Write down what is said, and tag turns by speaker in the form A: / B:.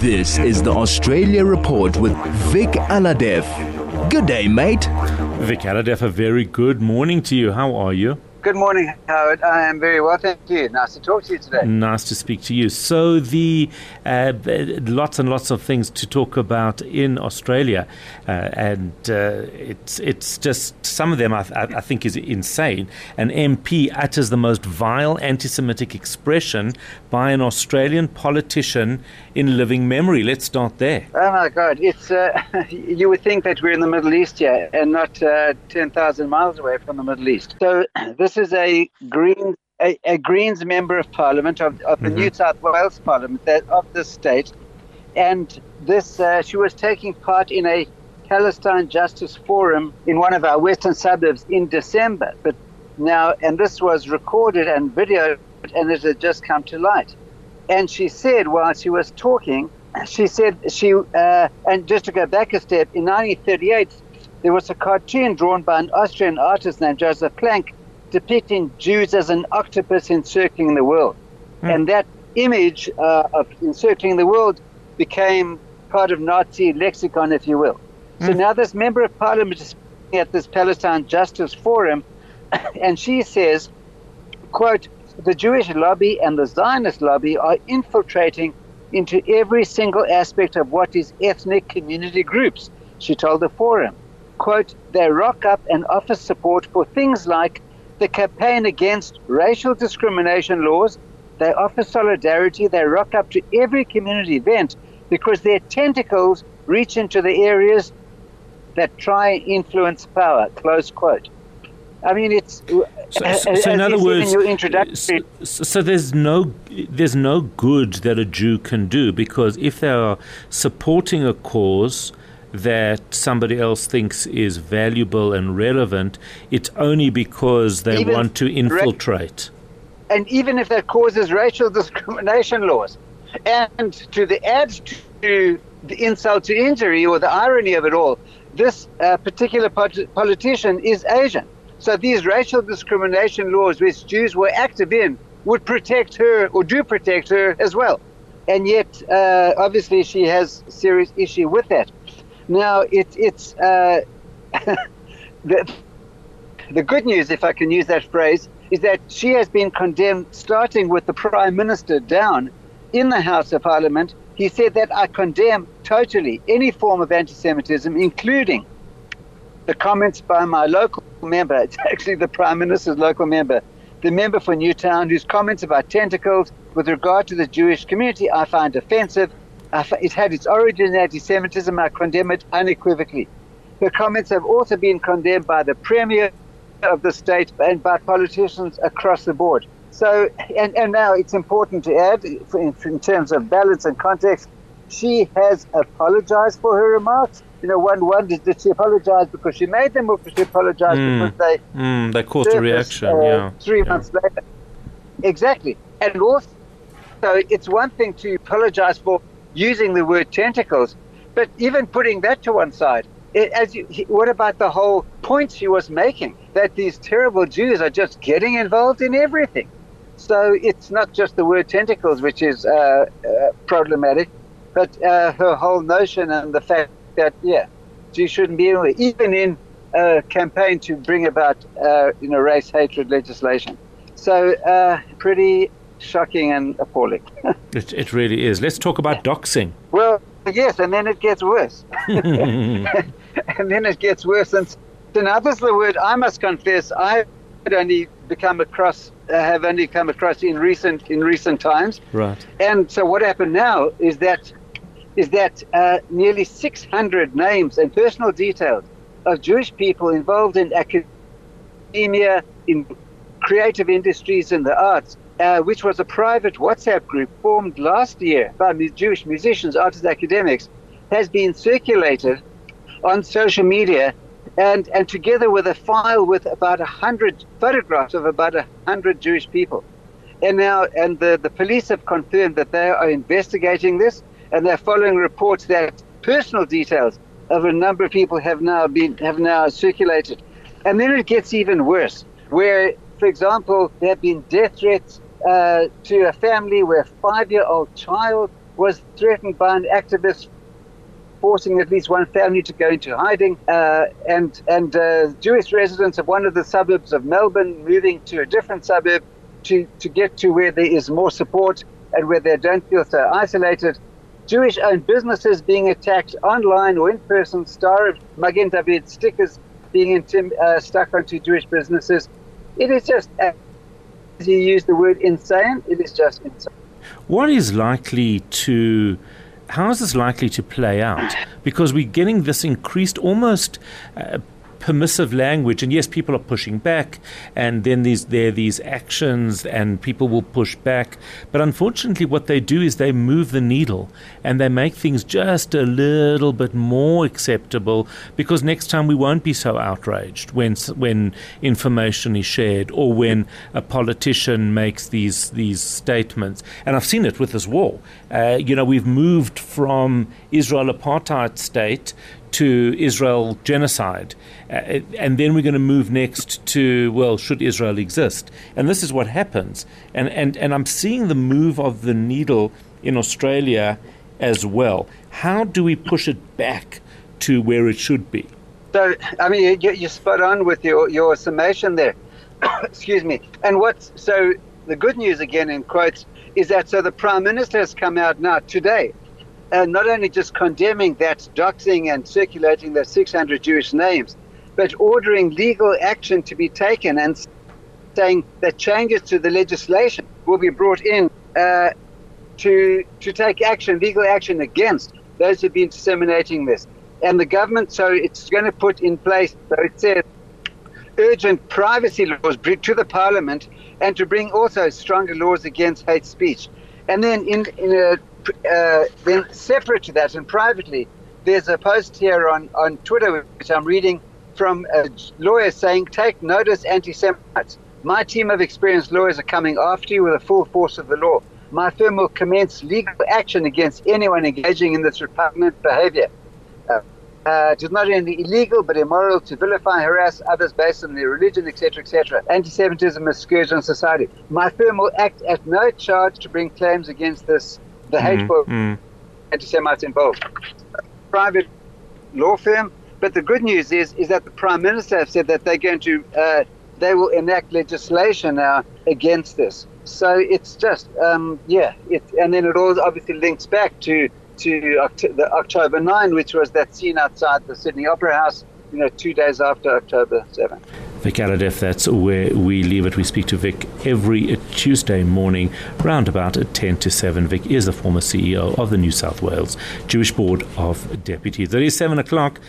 A: This is the Australia Report with Vic Alhadeff. Good day, mate.
B: Vic Alhadeff, a very good morning to you. How are you?
C: Good morning, Howard. I am very well, thank you. Nice to talk to you today.
B: Nice to speak to you. So, the uh, lots and lots of things to talk about in Australia, uh, and uh, it's it's just some of them I, I, think is insane. An MP utters the most vile anti-Semitic expression by an Australian politician in living memory. Let's start there.
C: Oh my God! It's uh, you would think that we're in the Middle East here and not uh, ten thousand miles away from the Middle East. So this this is a Green a, a Greens member of Parliament of, of the mm-hmm. New South Wales Parliament that, of the state, and this uh, she was taking part in a Palestine Justice Forum in one of our western suburbs in December. But now, and this was recorded and videoed, and it had just come to light. And she said while she was talking, she said she uh, and just to go back a step, in 1938 there was a cartoon drawn by an Austrian artist named Joseph Planck depicting Jews as an octopus encircling the world. Mm. And that image uh, of encircling the world became part of Nazi lexicon, if you will. Mm. So hmm. now this member of parliament is speaking at this Palestine Justice Forum, and she says, quote, the Jewish lobby and the Zionist lobby are infiltrating into every single aspect of what is ethnic community groups, she told the forum. Quote, they rock up and offer support for things like the campaign against racial discrimination laws. They offer solidarity. They rock up to every community event because their tentacles reach into the areas that try and influence power. Close quote. I mean, it's
B: so, so, so in other words, in so, so there's no there's no good that a Jew can do because if they are supporting a cause that somebody else thinks is valuable and relevant, it's only because they even want to infiltrate.
C: Ra- and even if that causes racial discrimination laws, and to the add to the insult to injury or the irony of it all, this uh, particular politician is Asian. So these racial discrimination laws, which Jews were active in, would protect her or do protect her as well. And yet, uh, obviously, she has serious issue with that. Now, it, it's uh, the, the good news, if I can use that phrase, is that she has been condemned, starting with the Prime Minister down in the House of Parliament. He said that I condemn totally any form of anti Semitism, including the comments by my local member. It's actually the Prime Minister's local member, the member for Newtown, whose comments about tentacles with regard to the Jewish community I find offensive it had its origin in anti Semitism. I condemn it unequivocally. Her comments have also been condemned by the Premier of the state and by politicians across the board. So, and, and now it's important to add, in, in terms of balance and context, she has apologized for her remarks. You know, one wonders did she apologize because she made them or did she apologize mm, because they
B: mm, they caused a reaction? Uh, yeah,
C: three
B: yeah.
C: months later, exactly. And also, so it's one thing to apologize for using the word tentacles. But even putting that to one side, it, as you, what about the whole point she was making that these terrible Jews are just getting involved in everything? So it's not just the word tentacles which is uh, uh, problematic, but uh, her whole notion and the fact that yeah, she shouldn't be even in a campaign to bring about uh, you know race hatred legislation. So uh, pretty shocking and appalling.
B: it, it really is. Let's talk about doxing.
C: Well, yes, and then it gets worse. and then it gets worse. And this is the word I must confess I had only become across uh, have only come across in recent in recent times.
B: Right.
C: And so what happened now is that is that uh, nearly 600 names and personal details of Jewish people involved in academia, in creative industries, in the arts uh, which was a private WhatsApp group formed last year by Jewish musicians, artists, academics, has been circulated on social media and, and together with a file with about 100 photographs of about 100 Jewish people. And now, and the, the police have confirmed that they are investigating this and they're following reports that personal details of a number of people have now been have now circulated. And then it gets even worse, where, for example, there have been death threats uh, to a family where a five year old child was threatened by an activist forcing at least one family to go into hiding, uh, and and uh, Jewish residents of one of the suburbs of Melbourne moving to a different suburb to, to get to where there is more support and where they don't feel so isolated. Jewish owned businesses being attacked online or in person, star of Magen David stickers being intim- uh, stuck onto Jewish businesses. It is just, you use the word insane, it is just insane.
B: What is likely to how is this likely to play out? Because we're getting this increased, almost uh, permissive language, and yes, people are pushing back, and then these, there are these actions, and people will push back. But unfortunately, what they do is they move the needle and they make things just a little bit more acceptable because next time we won't be so outraged when when information is shared or when a politician makes these these statements. And I've seen it with this war. Uh, you know, we've moved from Israel apartheid state to Israel genocide. Uh, and then we're going to move next to, well, should Israel exist? And this is what happens. And, and, and I'm seeing the move of the needle in Australia as well. How do we push it back to where it should be?
C: So, I mean, you, you're spot on with your, your summation there. Excuse me. And what's so the good news again in quotes is that so the Prime Minister has come out now today uh, not only just condemning that doxing and circulating the 600 Jewish names, but ordering legal action to be taken and saying that changes to the legislation will be brought in uh, to to take action, legal action against those who've been disseminating this. And the government, so it's going to put in place, so it says, urgent privacy laws to the parliament and to bring also stronger laws against hate speech. And then in, in a uh, then separate to that and privately, there's a post here on, on Twitter which I'm reading from a lawyer saying, Take notice, anti Semites. My team of experienced lawyers are coming after you with the full force of the law. My firm will commence legal action against anyone engaging in this repugnant behavior. Uh, uh, it is not only illegal but immoral to vilify and harass others based on their religion, etc., etc. Anti-Semitism is a scourge on society. My firm will act at no charge to bring claims against this the mm, hateful mm. anti-Semites involved. Private law firm. But the good news is is that the Prime Minister has said that they're going to uh, they will enact legislation now against this. So it's just um, yeah, it, and then it all obviously links back to to the October 9, which was that scene outside the Sydney Opera House, you know, two days after October 7.
B: Vic Alhadeff, that's where we leave it. We speak to Vic every Tuesday morning, round about 10 to 7. Vic is the former CEO of the New South Wales Jewish Board of Deputies. It is 7 o'clock.